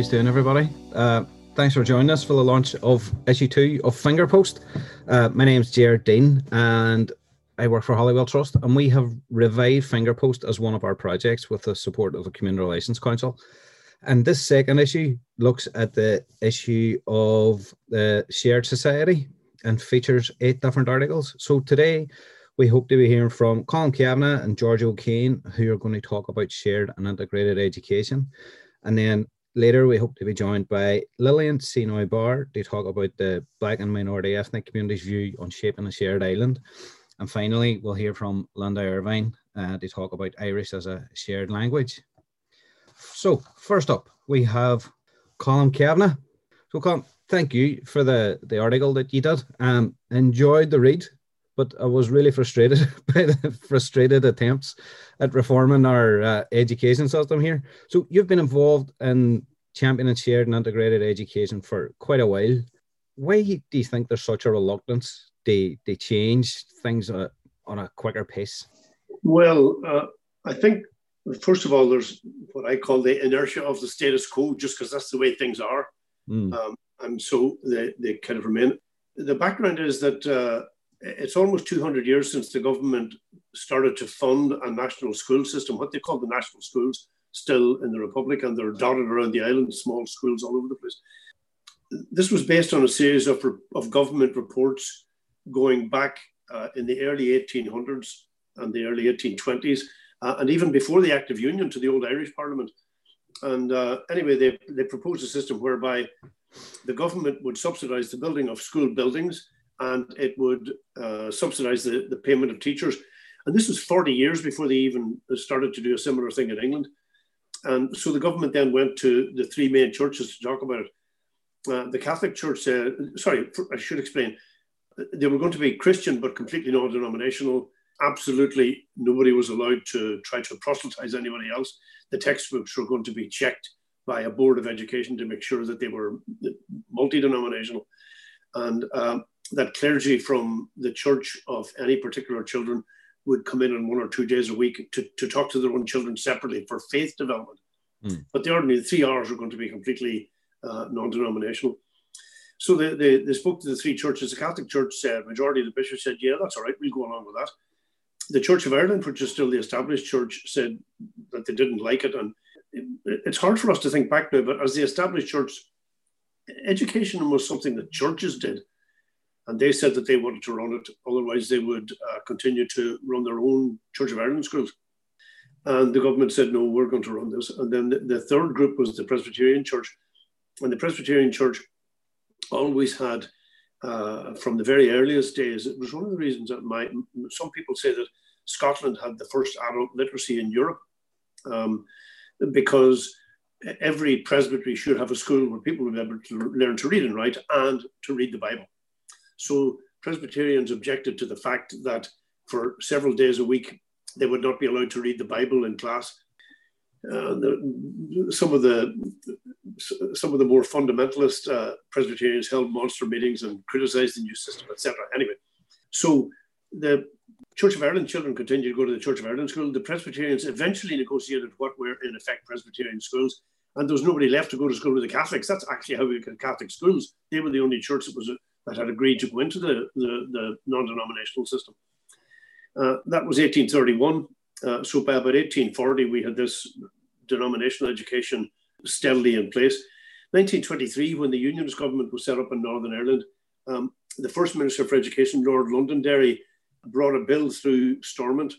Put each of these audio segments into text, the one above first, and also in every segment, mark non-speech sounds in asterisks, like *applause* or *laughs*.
How's doing, everybody? Uh, thanks for joining us for the launch of issue two of Fingerpost. Uh, my name's Jared Dean, and I work for Holywell Trust, and we have revived Fingerpost as one of our projects with the support of the Community Relations Council. And this second issue looks at the issue of the shared society and features eight different articles. So today we hope to be hearing from Colm Cavanagh and Georgia O'Kane, who are going to talk about shared and integrated education. And then later we hope to be joined by Lillian Seenoi-Barr to talk about the Black and minority ethnic communities' view on shaping a shared island. And finally, we'll hear from Linda Ervine uh, to talk about Irish as a shared language. So, first up, we have Colm Cavanagh. So, Colm, thank you for the, the article that you did. Um, enjoyed the read, but I was really frustrated *laughs* by the frustrated attempts at reforming our uh, education system here. So, you've been involved in championing shared and integrated education for quite a while. Why do you think there's such a reluctance they they change things on a, on a quicker pace? Well, uh, I think first of all, there's what I call the inertia of the status quo, just because that's the way things are, mm. um, and so they they kind of remain. The background is that uh, it's almost 200 years since the government started to fund a national school system, what they call the national schools, still in the Republic, and they're dotted around the island, small schools all over the place. This was based on a series of, of government reports going back uh, in the early 1800s and the early 1820s, uh, and even before the Act of Union to the old Irish Parliament. And uh, anyway, they, they proposed a system whereby the government would subsidize the building of school buildings and it would uh, subsidize the, the payment of teachers. And this was 40 years before they even started to do a similar thing in England. And so the government then went to the three main churches to talk about it. Uh, the Catholic Church said, sorry, I should explain they were going to be Christian, but completely non denominational. Absolutely nobody was allowed to try to proselytize anybody else. The textbooks were going to be checked by a board of education to make sure that they were multi denominational. And um, that clergy from the church of any particular children would come in on one or two days a week to, to talk to their own children separately for faith development. Mm. But the ordinary three hours were going to be completely uh, non denominational. So they, they, they, spoke to the three churches. The Catholic Church said, majority of the bishops said, yeah, that's all right, we'll go along with that. The Church of Ireland, which is still the established church, said that they didn't like it. And it, it's hard for us to think back now, but as the established church, education was something that churches did. And they said that they wanted to run it, otherwise, they would uh, continue to run their own Church of Ireland schools. And the government said, no, we're going to run this. And then the, the third group was the Presbyterian Church. And the Presbyterian Church always had, uh, from the very earliest days, it was one of the reasons that my, some people say that Scotland had the first adult literacy in Europe um, because every presbytery should have a school where people be able to learn to read and write and to read the Bible. So Presbyterians objected to the fact that for several days a week, they would not be allowed to read the Bible in class. Uh, some of the some of the more fundamentalist uh, Presbyterians held monster meetings and criticized the new system, etc. Anyway, so the Church of Ireland children continued to go to the Church of Ireland school. The Presbyterians eventually negotiated what were in effect Presbyterian schools, and there was nobody left to go to school with the Catholics. That's actually how we got Catholic schools. They were the only church that was that had agreed to go into the, the, the non-denominational system. Uh, that was 1831. Uh, so by about 1840, we had this denominational education steadily in place. 1923, when the Unionist government was set up in Northern Ireland, um, the first Minister for Education, Lord Londonderry, brought a bill through Stormont,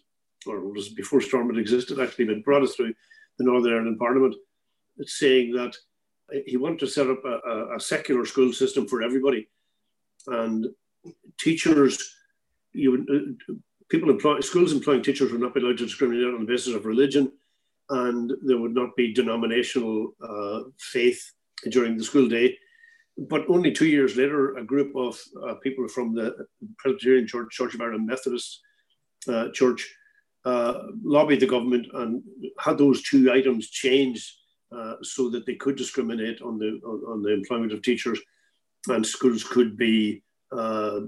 or it was before Stormont existed actually, but brought it through the Northern Ireland Parliament, saying that he wanted to set up a, a secular school system for everybody. And teachers, you uh, people employ, schools employing teachers would not be allowed to discriminate on the basis of religion, and there would not be denominational uh, faith during the school day. But only two years later, a group of uh, people from the Presbyterian Church, Church of Ireland Methodist uh, Church, uh, lobbied the government and had those two items changed uh, so that they could discriminate on the on, on, the employment of teachers, and schools could be uh,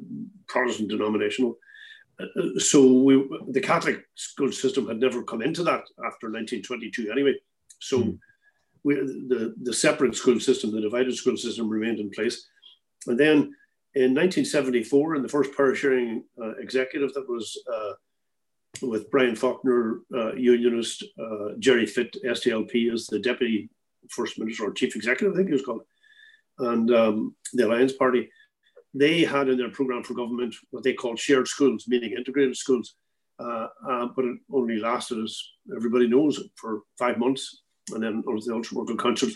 Protestant denominational so we, the Catholic school system had never come into that after 1922 anyway. So mm. we, the, the separate school system, the divided school system remained in place. And then in 1974, in the first power sharing uh, executive that was uh, with Brian Faulkner, uh, unionist, uh, Gerry Fitt, SDLP, as the deputy first minister or chief executive, I think he was called, and um, the Alliance Party, they had in their program for government what they called shared schools, meaning integrated schools. Uh, uh, but it only lasted, as everybody knows, for five months. And then the Ulster Working Council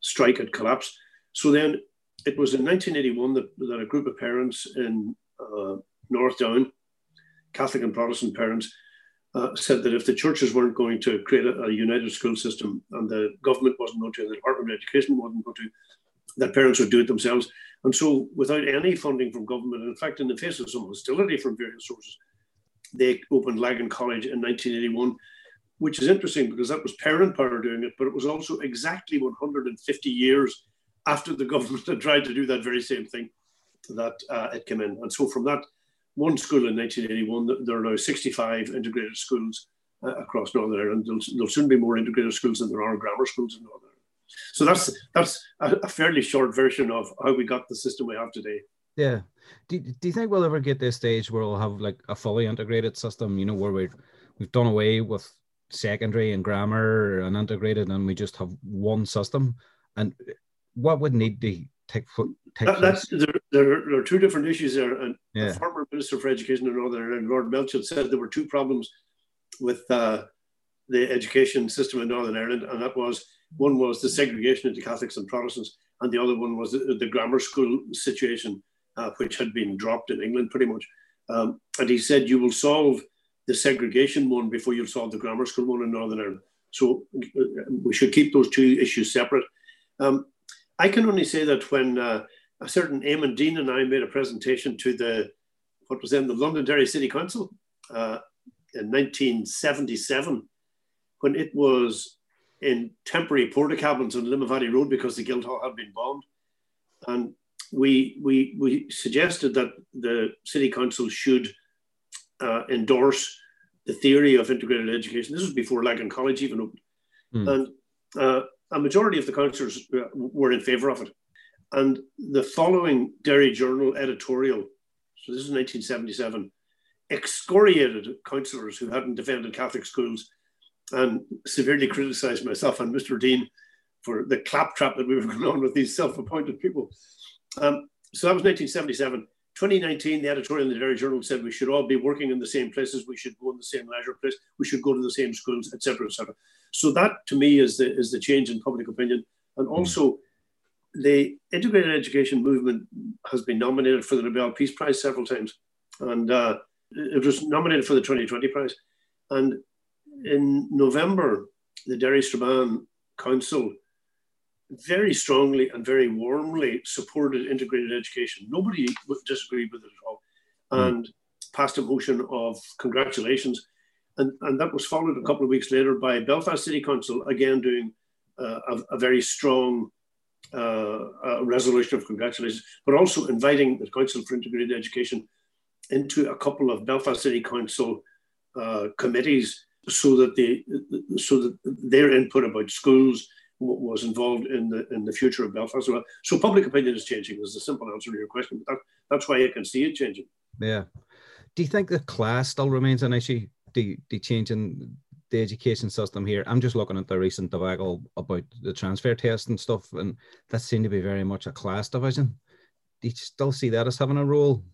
strike had collapsed. So then it was in 1981 that, that a group of parents in uh, North Down, Catholic and Protestant parents, uh, said that if the churches weren't going to create a, a, united school system and the government wasn't going to, the Department of Education wasn't going to, that parents would do it themselves. And so, without any funding from government, in fact, in the face of some hostility from various sources, they opened Lagan College in 1981, which is interesting because that was parent power doing it, but it was also exactly 150 years after the *laughs* government had tried to do that very same thing that uh, it came in. And so, from that one school in 1981. There are now 65 integrated schools uh, across Northern Ireland. There'll, there'll, soon be more integrated schools than there are grammar schools in Northern Ireland. So that's that's a, fairly short version of how we got the system we have today. Yeah. Do, do you think we'll ever get this stage where we'll have like a fully integrated system, you know, where we we've done away with secondary and grammar and integrated and we just have one system? And what would need to take, take that, that's there, there, there, are two different issues there. And yeah. the former Minister for Education in Northern Ireland, Lord Melchett, said there were two problems with uh, the education system in Northern Ireland, and that was one was the segregation into Catholics and Protestants, and the other one was the, the grammar school situation, uh, which had been dropped in England pretty much. Um, and he said you will solve the segregation one before you solve the grammar school one in Northern Ireland. So uh, we should keep those two issues separate. Um, I can only say that when uh, a certain Eamon Dean and I made a presentation to the what was then the Londonderry City Council uh, in 1977, when it was in temporary porta cabins on Limavady Road because the Guildhall had been bombed, and we we we suggested that the city council should uh, endorse the theory of integrated education. This was before Lagan College even opened, mm. and uh, a majority of the councillors uh, were in favour of it. And the following Derry Journal editorial, so this is 1977, excoriated councillors who hadn't defended Catholic schools and severely criticised myself and Mr. Dean for the claptrap that we were *laughs* going on with these self-appointed people. Um, so that was 1977. 2019, the editorial in the Derry Journal said we should all be working in the same places, we should go in the same leisure place, we should go to the same schools, etc., etc. So that, to me, is the is the change in public opinion, and hmm. also the integrated education movement has been nominated for the Nobel Peace Prize several times, and uh, it was nominated for the 2020 prize. And in November, the Derry Strabane Council very strongly and very warmly supported integrated education. Nobody disagreed with it at all, mm. and passed a motion of congratulations. And, and that was followed a couple of weeks later by Belfast City Council, again doing uh, a, a, very strong uh, resolution of congratulations, but also inviting the Council for Integrated Education into a couple of Belfast City Council uh, committees so that they so that their input about schools was involved in the in the future of Belfast as well. So public opinion is changing. Is the simple answer to your question. But that, that's why I can see it changing. Yeah. Do you think the class still remains an issue? The the change in the education system here. I'm just looking at the recent debacle about the transfer test and stuff, and that seemed to be very much a class division. Do you still see that as having a role?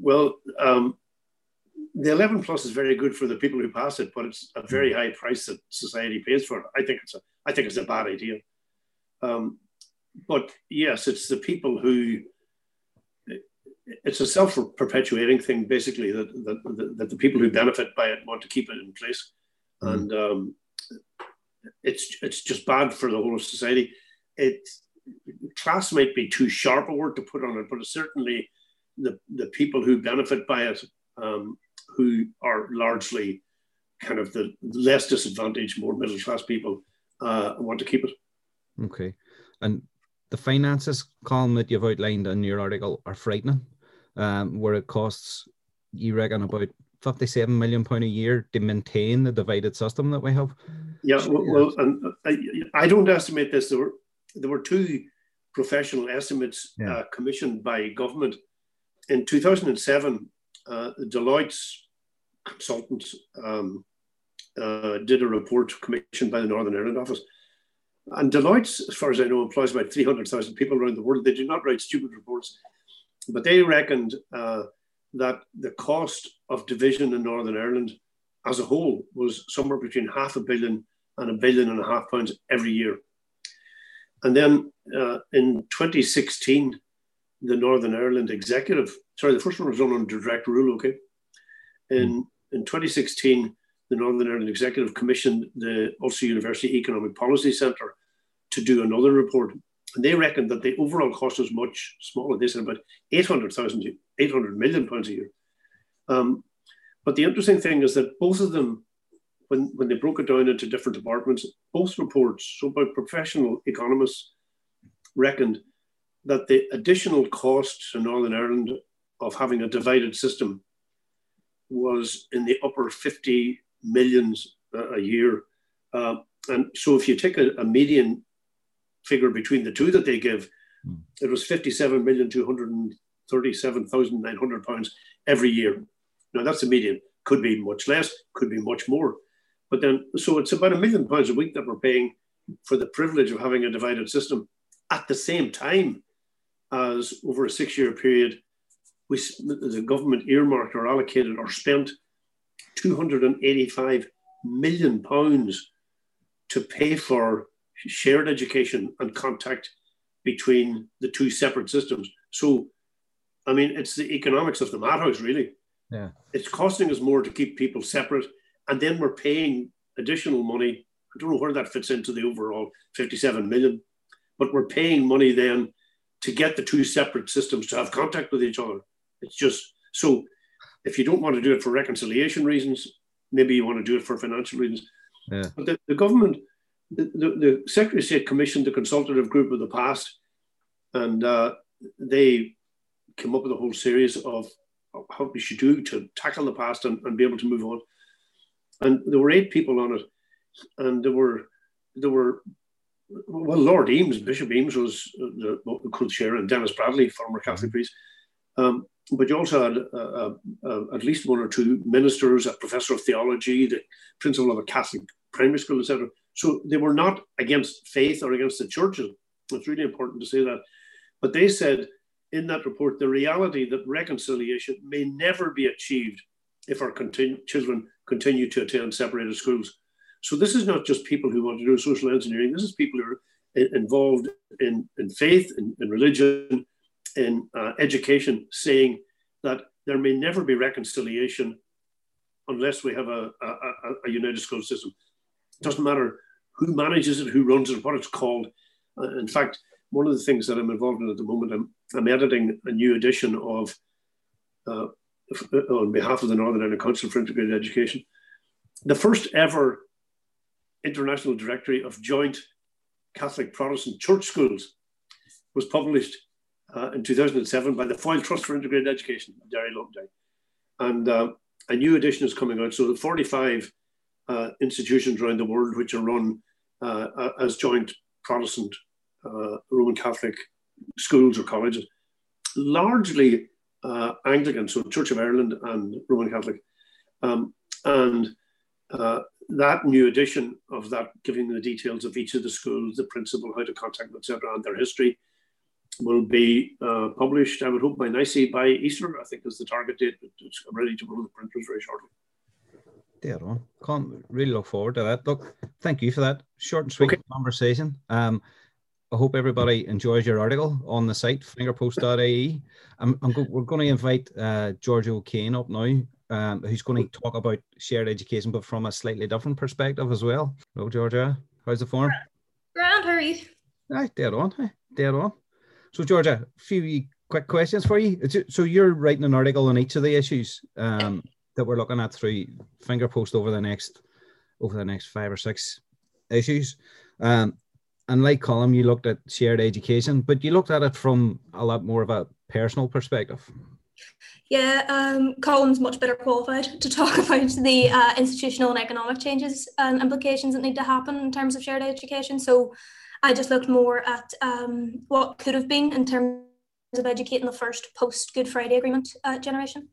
Well, um, the 11 plus is very good for the people who pass it, but it's a very hmm. high price that society pays for it. I think it's a, I think it's a bad idea. Um, but yes, it's the people who, it's a self-perpetuating thing, basically, that, that, that the people who benefit by it want to keep it in place. Mm. And um, it's, it's just bad for the whole of society. It, class might be too sharp a word to put on it, but it's certainly the, the people who benefit by it um, who are largely kind of the less disadvantaged, more middle class people uh, want to keep it. Okay. And the finances column that you've outlined in your article are frightening, um, where it costs, you reckon, about 57 million pound a year to maintain the divided system that we have. Yeah, well, well and I, I, don't estimate this. There were there were two professional estimates yeah. uh, commissioned by government in 2007. Uh, Deloitte's consultants um, uh, did a report commissioned by the Northern Ireland office. And Deloitte, as far as I know, employs about 300,000 people around the world. They do not write stupid reports, but they reckoned uh, that the cost of division in Northern Ireland as a whole was somewhere between half a billion and a billion and a half pounds every year. And then uh, in 2016, the Northern Ireland executive, sorry, the first one was done on direct rule, okay? In, in 2016, the Northern Ireland Executive commissioned the Ulster University Economic Policy Centre to do another report. And they reckoned that the overall cost was much smaller. They said about 800,000, 800 million pounds a year. Um, but the interesting thing is that both of them, when, when they broke it down into different departments, both reports, so by professional economists, reckoned that the additional cost to Northern Ireland of having a divided system was in the upper 50 millions a year. Uh, and so if you take a, a, median figure between the two that they give, mm. it was 57,237,900 pounds every year. Now that's a median. Could be much less, could be much more. But then, so it's about a million pounds a week that we're paying for the privilege of having a divided system at the same time as over a six year period, we, the government earmarked or allocated or spent 285 million pounds to pay for shared education and contact between the two separate systems. So, I mean, it's the economics of the madhouse, really. Yeah. It's costing us more to keep people separate, and then we're paying additional money. I don't know where that fits into the overall 57 million, but we're paying money then to get the two separate systems to have contact with each other. It's just so if you don't want to do it for reconciliation reasons, maybe you want to do it for financial reasons. Yeah. But the, the government, the, the, the, Secretary of State commissioned the consultative group of the past, and uh, they came up with a whole series of how we should do to tackle the past and, and be able to move on. And there were eight people on it, and there were there were well, Lord Eames, Bishop Eames was the co-chair, and Denis Bradley, former Catholic priest. Um, but you also had uh, uh, at least one or two ministers, a professor of theology, the principal of a Catholic primary school, etc. So they were not against faith or against the churches. It's really important to say that. But they said in that report the reality that reconciliation may never be achieved if our continu- children continue to attend separated schools. So this is not just people who want to do social engineering. This is people who are involved in, in faith, in religion, in uh, education saying that there may never be reconciliation unless we have a, a, a, united school system. It doesn't matter who manages it, who runs it, what it's called. Uh, in fact, one of the things that I'm involved in at the moment, I'm, I'm editing a new edition of, uh, on behalf of the Northern Ireland Council for Integrated Education, the first ever international directory of joint Catholic Protestant church schools was published uh, in 2007 by the Foyle Trust for Integrated Education, Derry Loveday. And uh, a new edition is coming out. So the 45 uh, institutions around the world which are run uh, uh, as joint Protestant uh, Roman Catholic schools or colleges, largely Anglican, so Church of Ireland and Roman Catholic. Um, and that new edition of that, giving the details of each of the schools, the principal, how to contact, etc., and their history, will be uh, published, I would hope, by NICIE by Easter, I think is the target date. It's I'm ready to go to the printers very shortly. Dead on. Can't really look forward to that. Look, thank you for that short and sweet okay. conversation. Um, I hope everybody enjoys your article on the site, fingerpost.ie. I'm, I'm go- we're going to invite uh, Georgia O'Kane up now, um, who's going to talk about shared education, but from a slightly different perspective as well. Hello, Georgia. How's the form? Grand, how are you? Right, dead on. Hey, dead on. So, Georgia, a few quick questions for you. So, you're writing an article on each of the issues um, that we're looking at through Fingerpost over the next over the next five or six issues. Um, and like Colm, you looked at shared education, but you looked at it from a lot more of a personal perspective. Yeah, um, Colm's much better qualified to talk *laughs* about the uh, institutional and economic changes and implications that need to happen in terms of shared education. So I just looked more at um, what could have been in terms of educating the first post Good Friday Agreement uh, generation.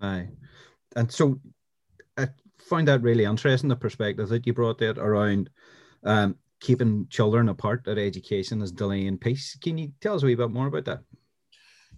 Aye. And so I find that really interesting the perspective that you brought there around um, keeping children apart that education is delaying peace. Can you tell us a wee bit more about that?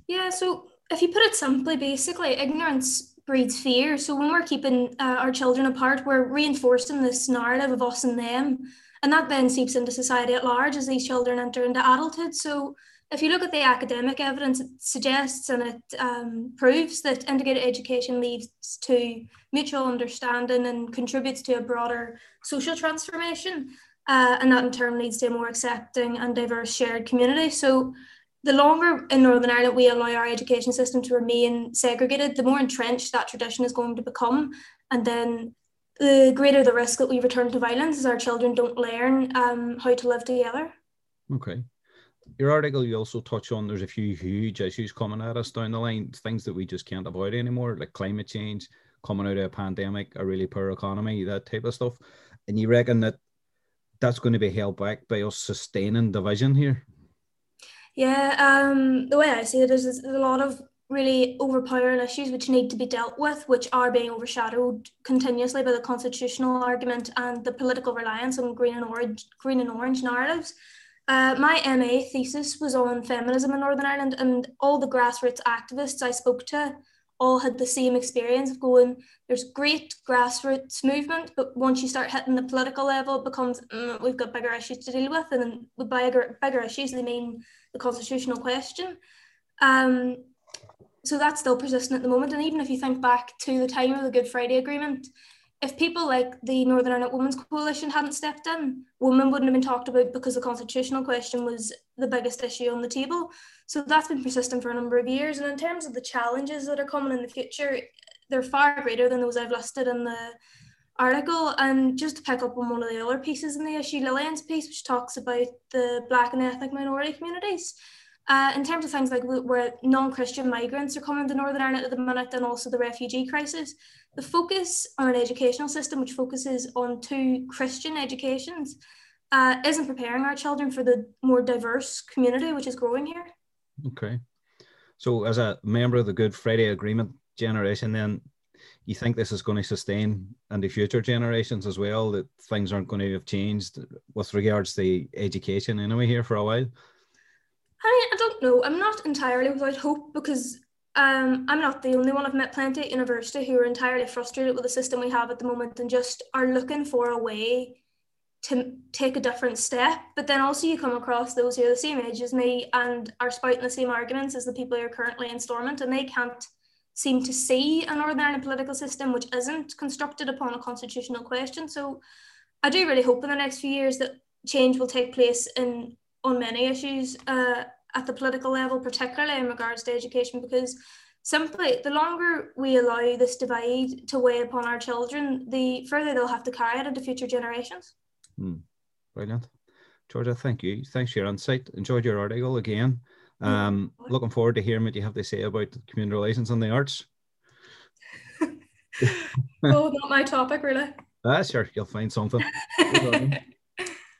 Yeah, so if you put it simply, basically, ignorance breeds fear. So when we're keeping uh, our children apart, we're reinforcing this narrative of us and them. And that then seeps into society at large as these children enter into adulthood. So if you look at the academic evidence, it suggests and it um, proves that integrated education leads to mutual understanding and contributes to a broader social transformation. Uh, and that in turn leads to a more accepting and diverse shared community. So the longer in Northern Ireland we allow our education system to remain segregated, the more entrenched that tradition is going to become. And then the greater the risk that we return to violence as our children don't learn um, how to live together. Okay. Your article, you also touch on there's a few huge issues coming at us down the line, things that we just can't avoid anymore, like climate change, coming out of a pandemic, a really poor economy, that type of stuff. And you reckon that that's going to be held back by us sustaining division here? Yeah, um, the way I see it is, is a lot of really overpowering issues which need to be dealt with, which are being overshadowed continuously by the constitutional argument and the political reliance on green and orange, green and orange narratives. Uh, my MA thesis was on feminism in Northern Ireland, and all the grassroots activists I spoke to all had the same experience of going, there's great grassroots movement, but once you start hitting the political level, it becomes, mm, we've got bigger issues to deal with. And with bigger, bigger issues, they mean the constitutional question. Um, so that's still persistent at the moment. And even if you think back to the time of the Good Friday Agreement, if people like the Northern Ireland Women's Coalition hadn't stepped in, women wouldn't have been talked about because the constitutional question was the biggest issue on the table. So that's been persistent for a number of years. And in terms of the challenges that are coming in the future, they're far greater than those I've listed in the article. And just to pick up on one of the other pieces in the issue, Lillian's piece, which talks about the Black and ethnic minority communities. Uh, in terms of things like where non-Christian migrants are coming to Northern Ireland at the minute and also the refugee crisis, the focus on an educational system which focuses on two Christian educations uh, isn't preparing our children for the more diverse community which is growing here. Okay. So as a member of the Good Friday Agreement generation, then you think this is going to sustain in the future generations as well, that things aren't going to have changed with regards to education anyway here for a while? I, I don't know. I'm not entirely without hope because um, I'm not the only one. I've met plenty at university who are entirely frustrated with the system we have at the moment and just are looking for a way to take a different step. But then also you come across those who are the same age as me and are spouting the same arguments as the people who are currently in Stormont and they can't seem to see a Northern Ireland political system which isn't constructed upon a constitutional question. So I do really hope in the next few years that change will take place in on many issues uh, at the political level, particularly in regards to education, because simply the longer we allow this divide to weigh upon our children, the further they'll have to carry it into future generations. Hmm. Brilliant. Georgia, thank you. Thanks for your insight. Enjoyed your article again. Um, looking forward to hearing what you have to say about community relations and the arts. *laughs* oh, not my topic, really. Ah, sure, you'll find something.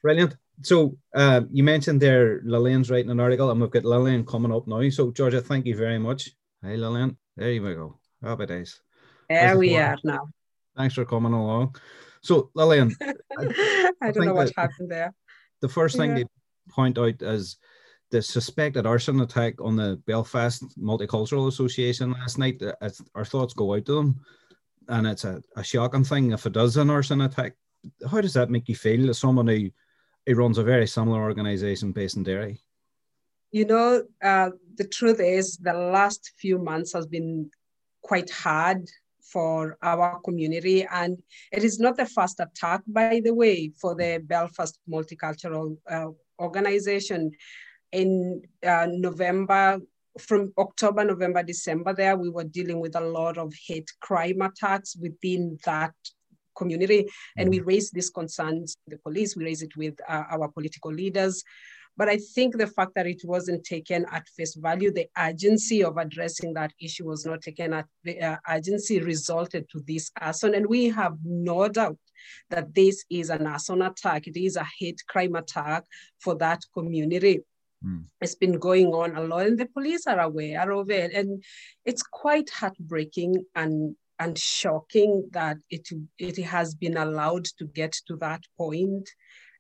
Brilliant *laughs* so uh, you mentioned there Lillian's writing an article, and we've got Lillian coming up now. So Georgia, thank you very much. Hey Lillian, there you go. Happy days. There we are now. Thanks for coming along. So Lillian, *laughs* I, I, don't know what happened there. The first thing yeah. to point out is the suspected arson attack on the Belfast Multicultural Association last night. As Our thoughts go out to them, and it's a, a shocking thing if it does an arson attack. How does that make you feel as someone who he runs a very similar organization based in Derry. You know, uh, the truth is, the last few months has been quite hard for our community. And it is not the first attack, by the way, for the Belfast Multicultural uh, Organization. In uh, November, from October, November, December, there, we were dealing with a lot of hate crime attacks within that community. And we mm. raise these concerns with the police, we raise it with uh, our political leaders. But I think the fact that it wasn't taken at face value, the urgency of addressing that issue was not taken at the uh, urgency resulted to this arson. And we have no doubt that this is an arson attack. It is a hate crime attack for that community. Mm. It's been going on a lot, and the police are aware of it. And it's quite heartbreaking and and shocking that it it has been allowed to get to that point.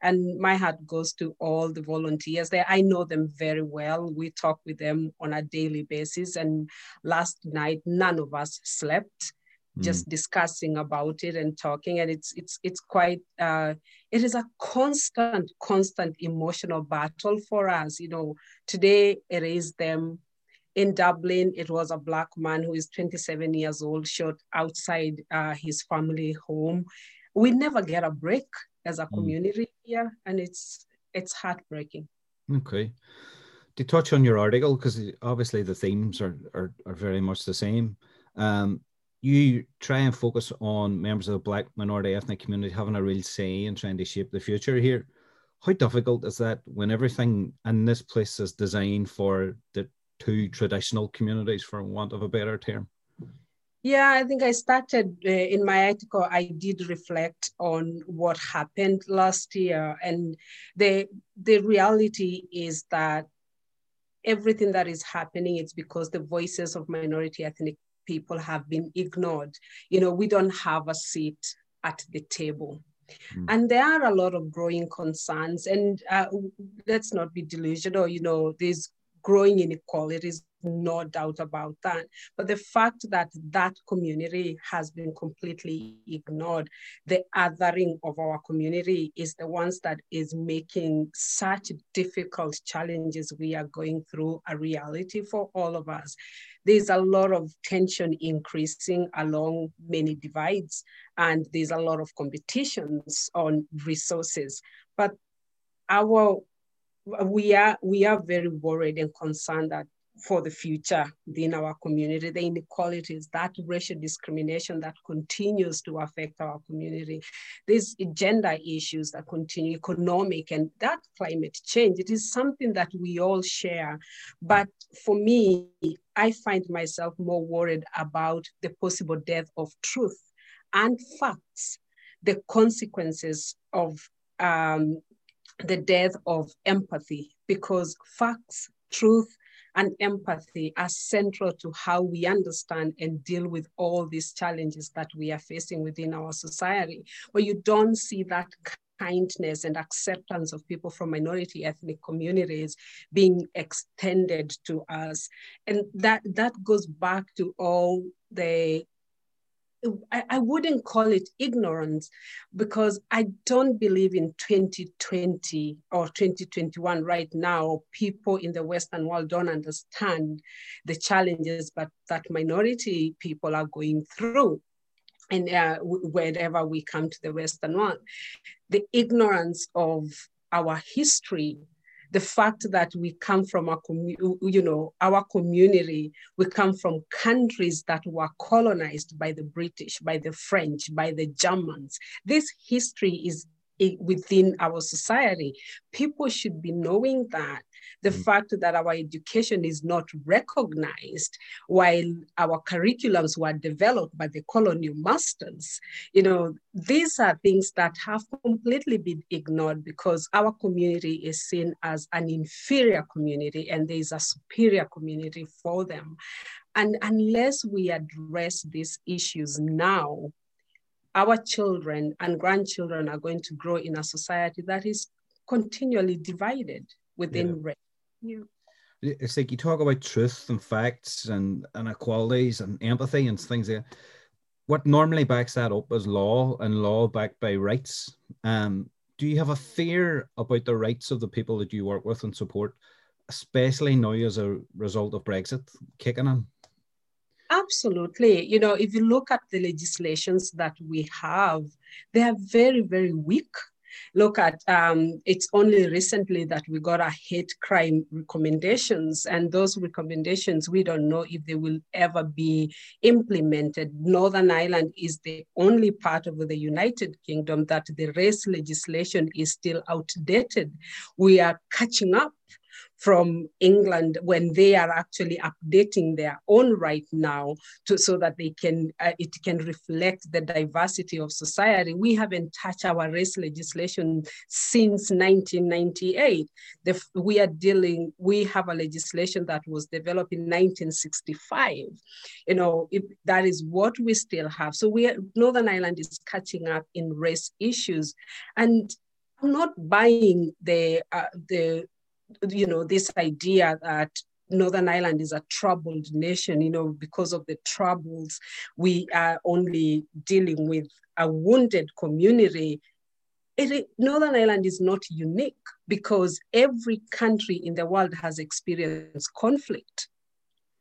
And my heart goes to all the volunteers there. I know them very well. We talk with them on a daily basis. And last night, none of us slept just mm. discussing about it and talking and it's it's it's quite uh, it is a constant constant emotional battle for us you know today it is them in dublin it was a black man who is 27 years old shot outside uh, his family home we never get a break as a mm. community mm. here and it's it's heartbreaking okay to touch on your article because obviously the themes are, are are very much the same um you try and focus on members of the black minority ethnic community having a real say in trying to shape the future here. How difficult is that when everything in this place is designed for the two traditional communities, for want of a better term? Yeah, I think I started uh, in my article. I did reflect on what happened last year, and the the reality is that everything that is happening is because the voices of minority ethnic people have been ignored. You know, we don't have a seat at the table. Mm. And there are a lot of growing concerns, and uh, let's not be delusional. You know, there's growing inequalities no doubt about that. But the fact that that community has been completely ignored, the othering of our community is the ones that is making such difficult challenges we are going through a reality for all of us. There's a lot of tension increasing along many divides, and there's a lot of competitions on resources. But our we are we are very worried and concerned that for the future within our community, the inequalities, that racial discrimination that continues to affect our community, these gender issues that continue, economic, and that climate change. It is something that we all share. But for me, I find myself more worried about the possible death of truth and facts, the consequences of um, the death of empathy, because facts, truth, and empathy are central to how we understand and deal with all these challenges that we are facing within our society. Where you don't see that kindness and acceptance of people from minority ethnic communities being extended to us. And that, that goes back to all the I, wouldn't call it ignorance because I don't believe in 2020 or 2021 right now, people in the Western world don't understand the challenges but that minority people are going through. And uh, wherever we come to the Western world, the ignorance of our history the fact that we come from a you know our community we come from countries that were colonized by the british by the french by the germans. This history is within our society. People should be knowing that the mm. fact that our education is not recognized while our curriculums were developed by the colonial masters, you know, these are things that have completely been ignored because our community is seen as an inferior community and there is a superior community for them. And unless we address these issues now, our children and grandchildren are going to grow in a society that is continually divided within yeah. race. Yeah. It's like you talk about truth and facts and inequalities and empathy and things like that. What normally backs that up is law and law backed by rights. Um, do you have a fear about the rights of the people that you work with and support, especially now as a result of Brexit kicking in? Absolutely. You know, if you look at the legislations that we have, they are very, very weak. look at um, it's only recently that we got our hate crime recommendations and those recommendations we don't know if they will ever be implemented northern ireland is the only part of the united kingdom that the race legislation is still outdated we are catching up from England when they are actually updating their own right now to, so that they can uh, it can reflect the diversity of society. We haven't touched our race legislation since 1998. The, we are dealing, we have a legislation that was developed in 1965. You know, it, that is what we still have. So we are, Northern Ireland is catching up in race issues. And I'm not buying the uh, the you know, this idea that Northern Ireland is a troubled nation, you know, because of the troubles, we are only dealing with a wounded community. It, Northern Ireland is not unique because every country in the world has experienced conflict.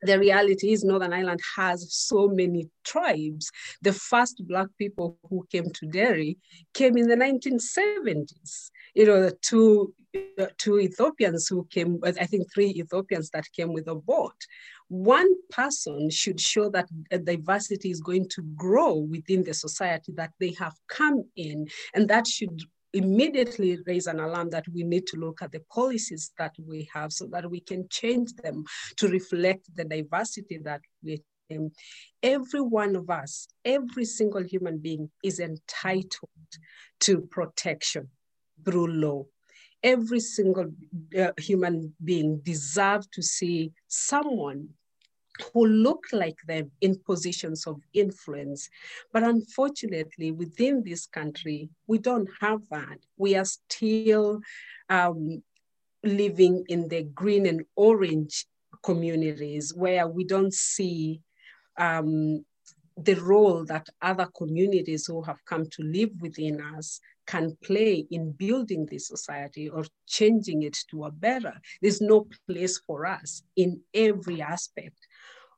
The reality is Northern Ireland has so many tribes. The first Black people who came to Derry came in the 1970s. You know, the two two Ethiopians who came, I think three Ethiopians that came with a boat. One person should show that diversity is going to grow within the society that they have come in, and that should immediately raise an alarm that we need to look at the policies that we have so that we can change them to reflect the diversity that we have. Every one of us, every single human being is entitled to protection through law every single uh, human being deserves to see someone who look like them in positions of influence. But unfortunately, within this country, we don't have that. We are still um, living in the green and orange communities where we don't see um, the role that other communities who have come to live within us can play in building this society or changing it to a better. There's no place for us in every aspect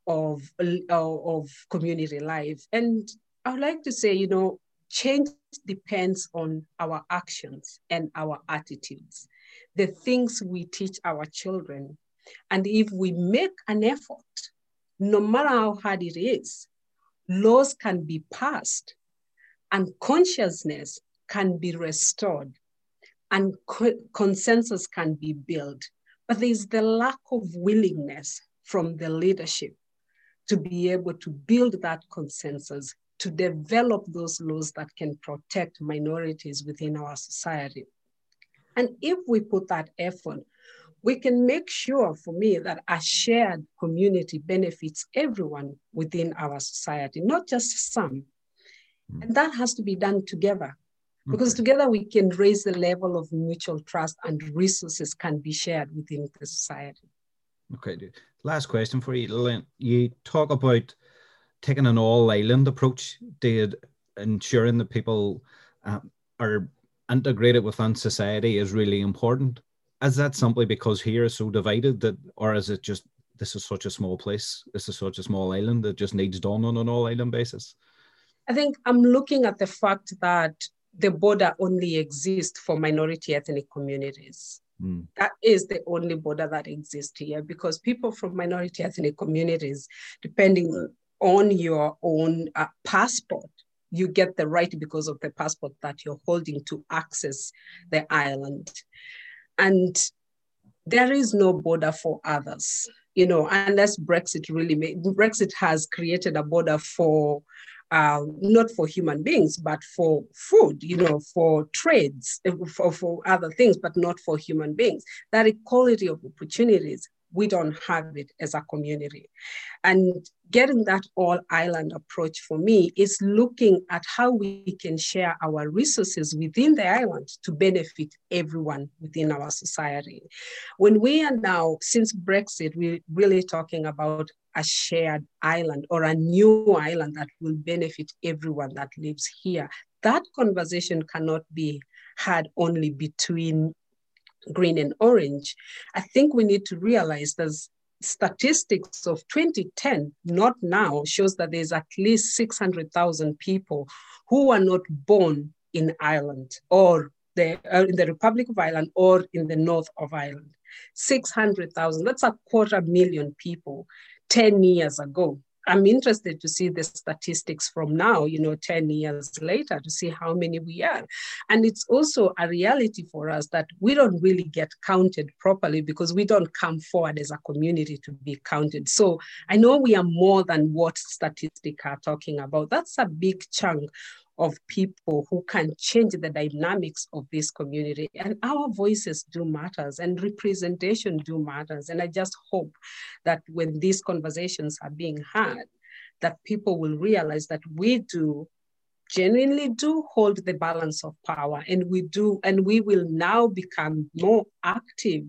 of, of community life. And I would like to say, you know, change depends on our actions and our attitudes, the things we teach our children. And if we make an effort, no matter how hard it is, laws can be passed and consciousness can be restored and co consensus can be built. But there's the lack of willingness from the leadership to be able to build that consensus, to develop those laws that can protect minorities within our society. And if we put that effort, we can make sure for me that a shared community benefits everyone within our society, not just some. Mm. And that has to be done together because okay. together we can raise the level of mutual trust and resources can be shared within the society. Okay, last question for you, Lynn. You talk about taking an all island approach to ensuring that people uh, are integrated within society is really important. Is that simply because here is so divided that, or is it just this is such a small place, this is such a small island that just needs done on an all island basis? I think I'm looking at the fact that the border only exists for minority ethnic communities. Mm. That is the only border that exists here because people from minority ethnic communities, depending on your own uh, passport, you get the right because of the passport that you're holding to access the island. And there is no border for others, you know, unless Brexit really made, Brexit has created a border for uh, not for human beings, but for food, you know, for trades, eh, for, for other things, but not for human beings. That equality of opportunities, we don't have it as a community. And getting that all island approach for me is looking at how we can share our resources within the island to benefit everyone within our society. When we are now, since Brexit, we're really talking about a shared island or a new island that will benefit everyone that lives here. That conversation cannot be had only between green and orange. I think we need to realize there's statistics of 2010, not now, shows that there's at least 600,000 people who are not born in Ireland or the, uh, in the Republic of Ireland or in the north of Ireland. 600,000, that's a quarter million people 10 years ago. I'm interested to see the statistics from now, you know, 10 years later to see how many we are. And it's also a reality for us that we don't really get counted properly because we don't come forward as a community to be counted. So I know we are more than what statistics are talking about. That's a big chunk of people who can change the dynamics of this community. And our voices do matters and representation do matters. And i just hope that when these conversations are being had that people will realize that we do genuinely do hold the balance of power and we do and we will now become more active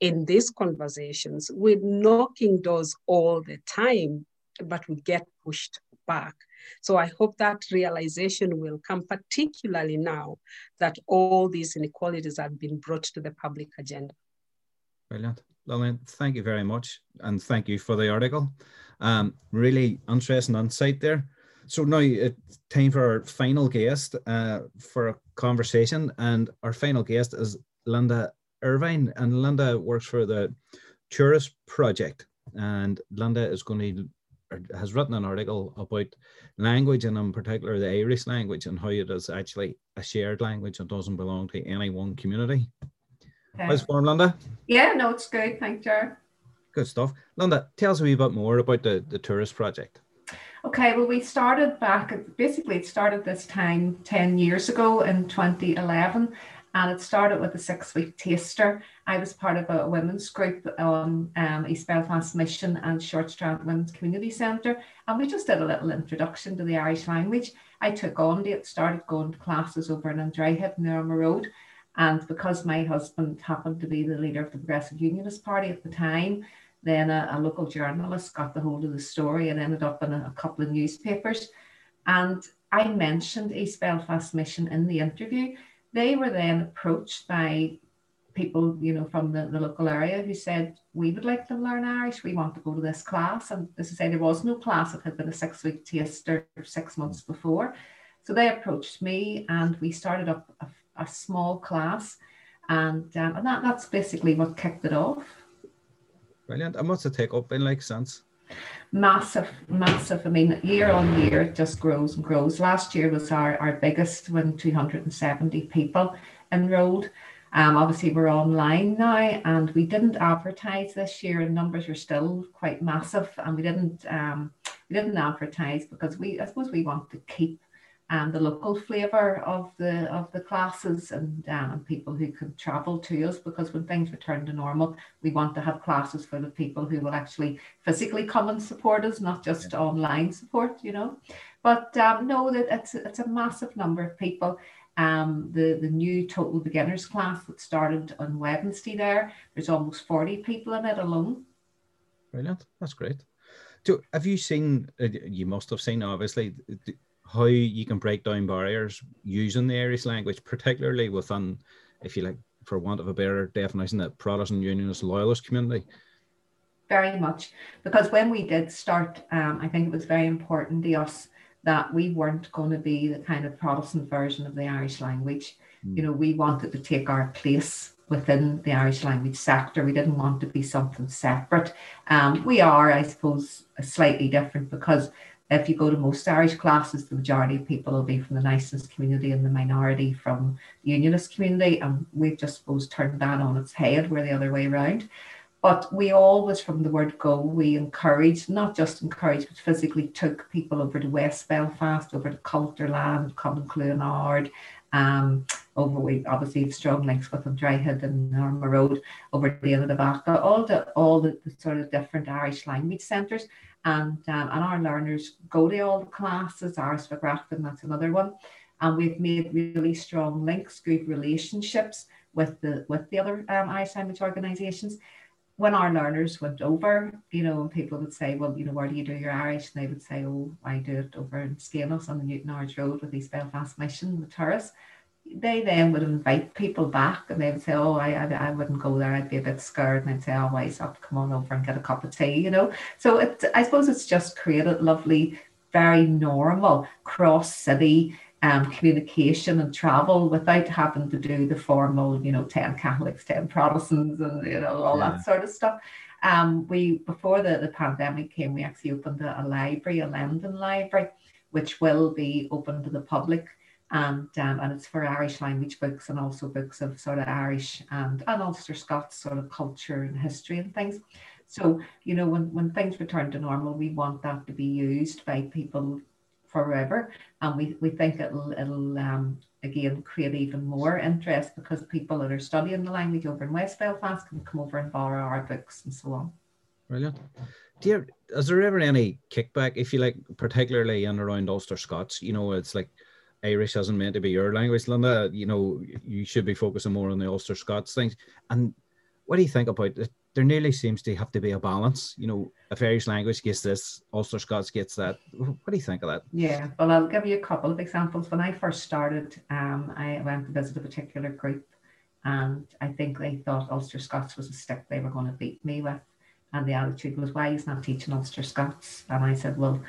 in these conversations. We're knocking doors all the time but we get pushed back so I hope that realization will come, particularly now that all these inequalities have been brought to the public agenda. Brilliant. Lillian, thank you very much. And thank you for the article. Um, really interesting insight there. So now it's time for our final guest uh, for a conversation. And our final guest is Linda Ervine. And Linda works for the Turas Project. And Linda is going to has written an article about language and in particular the Irish language and how it is actually a shared language and doesn't belong to any one community. Okay. How's form, Linda? Yeah, no, it's good. Thank you. Good stuff. Linda, tell us a wee bit more about the, the Turas project. Okay, well, we started back, basically, it started this time 10 years ago in 2011 and it started with a six week taster. I was part of a women's group on um, East Belfast Mission and Short Strand Women's Community Centre, and we just did a little introduction to the Irish language. I took on it, started going to classes over in An Droichead near Ormeau Road. And because my husband happened to be the leader of the Progressive Unionist Party at the time, then a, a local journalist got the hold of the story and ended up in a, a couple of newspapers. And I mentioned East Belfast Mission in the interview they were then approached by people, you know, from the, the local area who said, we would like to learn Irish. We want to go to this class. And as I say, there was no class. It had been a six week taster six months before. So they approached me and we started up a, a small class. And, um, and that, that's basically what kicked it off. Brilliant. And what's the take up in like since? massive, massive. I mean, year on year, it just grows and grows. Last year was our, our biggest when 270 people enrolled. Um, obviously, we're online now, and we didn't advertise this year, and numbers are still quite massive. And we didn't um, we didn't advertise because we, I suppose, we want to keep and the local flavour of the of the classes and um, people who can travel to us because when things return to normal we want to have classes for the people who will actually physically come and support us not just yeah. online support you know but um, no that it's, it's a massive number of people um, the, the new total beginners class that started on Wednesday there, there's almost 40 people in it alone. Brilliant. That's great. So have you seen, uh, you must have seen obviously, how you can break down barriers using the Irish language, particularly within, if you like, for want of a better definition, that Protestant Unionist Loyalist community? Very much, because when we did start, um, I think it was very important to us that we weren't going to be the kind of Protestant version of the Irish language. Mm. You know, we wanted to take our place within the Irish language sector. We didn't want to be something separate. Um, we are, I suppose, slightly different because if you go to most Irish classes, the majority of people will be from the Niceness community and the minority from the Unionist community. And we've just suppose turned that on its head. We're the other way around. But we always, from the word go, we encouraged, not just encouraged, but physically took people over to West Belfast, over to Cultúrlann, Common Clonard, um, over we obviously have strong links with An Droichead and Ormeau Road, over the end of Vaca, all the all the, the sort of different Irish language centres and um, and our learners go to all the classes. Ours for Grafton, that's another one, and we've made really strong links, good relationships with the with the other um, Irish language organisations. When our learners went over, you know, people would say, "Well, you know, where do you do your Irish?" And they would say, "Oh, I do it over in Skainos on the Newtownards Road with East Belfast Mission, the tourists." they then would invite people back and they would say, Oh, I, I, I wouldn't go there. I'd be a bit scared. And I'd say, Oh, wise up, come on over and get a cup of tea, you know? So it, I suppose it's just created lovely, very normal cross city um, communication and travel without having to do the formal, you know, 10 Catholics, 10 Protestants, and, you know, all yeah. that sort of stuff. Um, we, before the, the pandemic came, we actually opened a, a library, a London library, which will be open to the public. And, um, and it's for Irish language books and also books of sort of Irish and, and Ulster Scots sort of culture and history and things. So, you know, when, when things return to normal, we want that to be used by people forever. And we, we think it'll, it'll um, again create even more interest because people that are studying the language over in West Belfast can come over and borrow our books and so on. Brilliant. Dear, is there ever any kickback, if you like, particularly in around Ulster Scots? You know, it's like Irish isn't meant to be your language, Linda. You know, you should be focusing more on the Ulster Scots things. And what do you think about it? There nearly seems to have to be a balance. You know, if Irish language gets this, Ulster Scots gets that. What do you think of that? Yeah, well, I'll give you a couple of examples. When I first started, um, I went to visit a particular group, and I think they thought Ulster Scots was a stick they were going to beat me with. And the attitude was, why is not teaching Ulster Scots? And I said, well,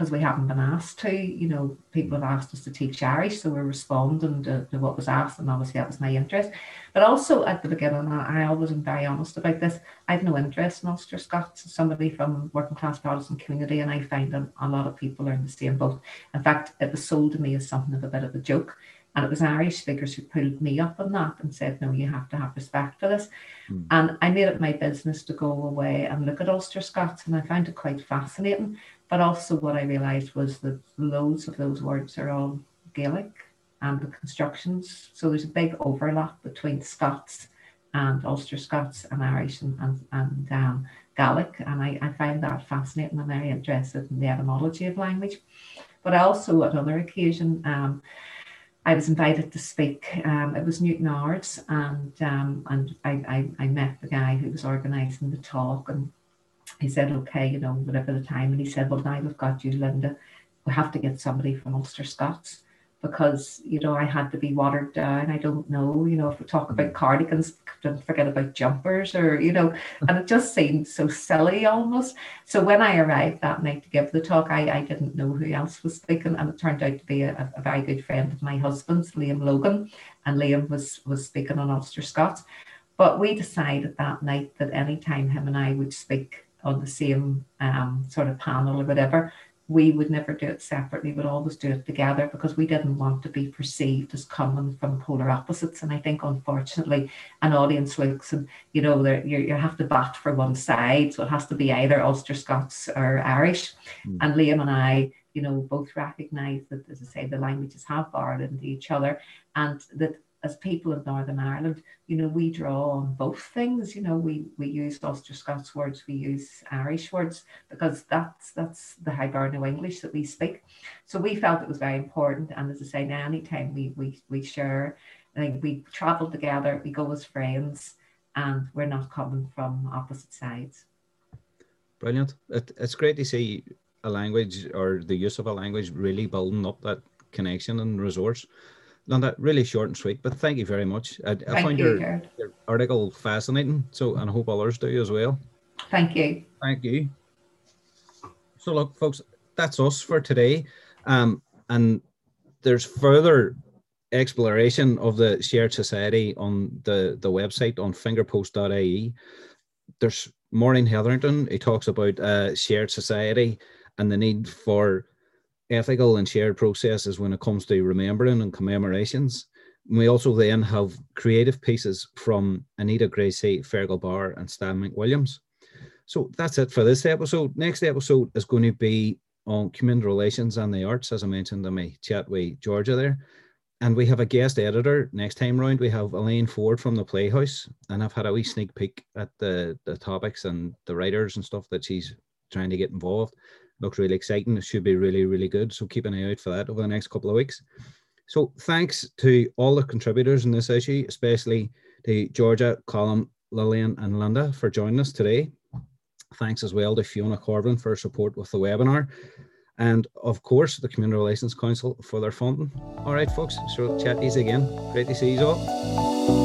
because we haven't been asked to. You know, people have asked us to teach Irish, so we're responding to, to what was asked, and obviously that was my interest. But also at the beginning, I always am very honest about this. I have no interest in Ulster Scots, somebody from working class Protestant community, and I find that a lot of people are in the same boat. In fact, it was sold to me as something of a bit of a joke. And it was Irish speakers who pulled me up on that and said, no, you have to have respect for this. Mm. And I made it my business to go away and look at Ulster Scots, and I found it quite fascinating but also, what I realised was that loads of those words are all Gaelic and the constructions. So there's a big overlap between Scots and Ulster Scots and Irish and, and, and um, Gaelic. And I, I find that fascinating. I'm very interested in the etymology of language. But also, at another occasion, um, I was invited to speak. Um, it was Newtownards, and um, and I, I, I, met the guy who was organising the talk, and he said, okay, you know, whatever the time. And he said, well, now we've got you, Linda. We have to get somebody from Ulster Scots because, you know, I had to be watered down. I don't know, you know, if we talk about mm. cardigans, don't forget about jumpers or, you know, *laughs* and it just seemed so silly almost. So when I arrived that night to give the talk, I, I didn't know who else was speaking. And it turned out to be a, a very good friend of my husband's, Liam Logan. And Liam was, was speaking on Ulster Scots. But we decided that night that anytime him and I would speak on the same um, sort of panel or whatever, we would never do it separately, we'd always do it together because we didn't want to be perceived as coming from polar opposites. And I think, unfortunately, an audience looks and, you know, you you have to bat for one side. So it has to be either Ulster Scots or Irish. Mm. And Liam and I, you know, both recognise that, as I say, the languages have borrowed into each other and that as people of Northern Ireland, you know, we draw on both things. You know, we we use Ulster Scots words, we use Irish words because that's that's the Hiberno English that we speak. So we felt it was very important. And as I say, now anytime we we we share, like we travel together, we go as friends, and we're not coming from opposite sides. Brilliant! It, it's great to see a language or the use of a language really building up that connection and resource. Linda, really short and sweet, but thank you very much. I, I find you, your, your, article fascinating, so and I hope others do as well. Thank you. Thank you. So look, folks, that's us for today. Um, and there's further exploration of the shared society on the, the website on fingerpost.ie. There's Maureen Hetherington, he talks about uh, shared society and the need for ethical and shared processes when it comes to remembering and commemorations. We also then have creative pieces from Anita Gracie, Fergal Barr, and Stan McWilliams. So that's it for this episode. Next episode is going to be on community relations and the arts, as I mentioned in my chat with Georgia there. And we have a guest editor next time round. We have Elaine Ford from the Playhouse, and I've had a wee sneak peek at the the topics and the writers and stuff that she's trying to get involved looks really exciting. It should be really, really good. So keep an eye out for that over the next couple of weeks. So thanks to all the contributors in this issue, especially to Georgia, Colm, Lillian, and Linda for joining us today. Thanks as well to Fiona Corbin for support with the webinar. And of course, the Community Relations Council for their funding. All right, folks, so chat these again. Great to see you all.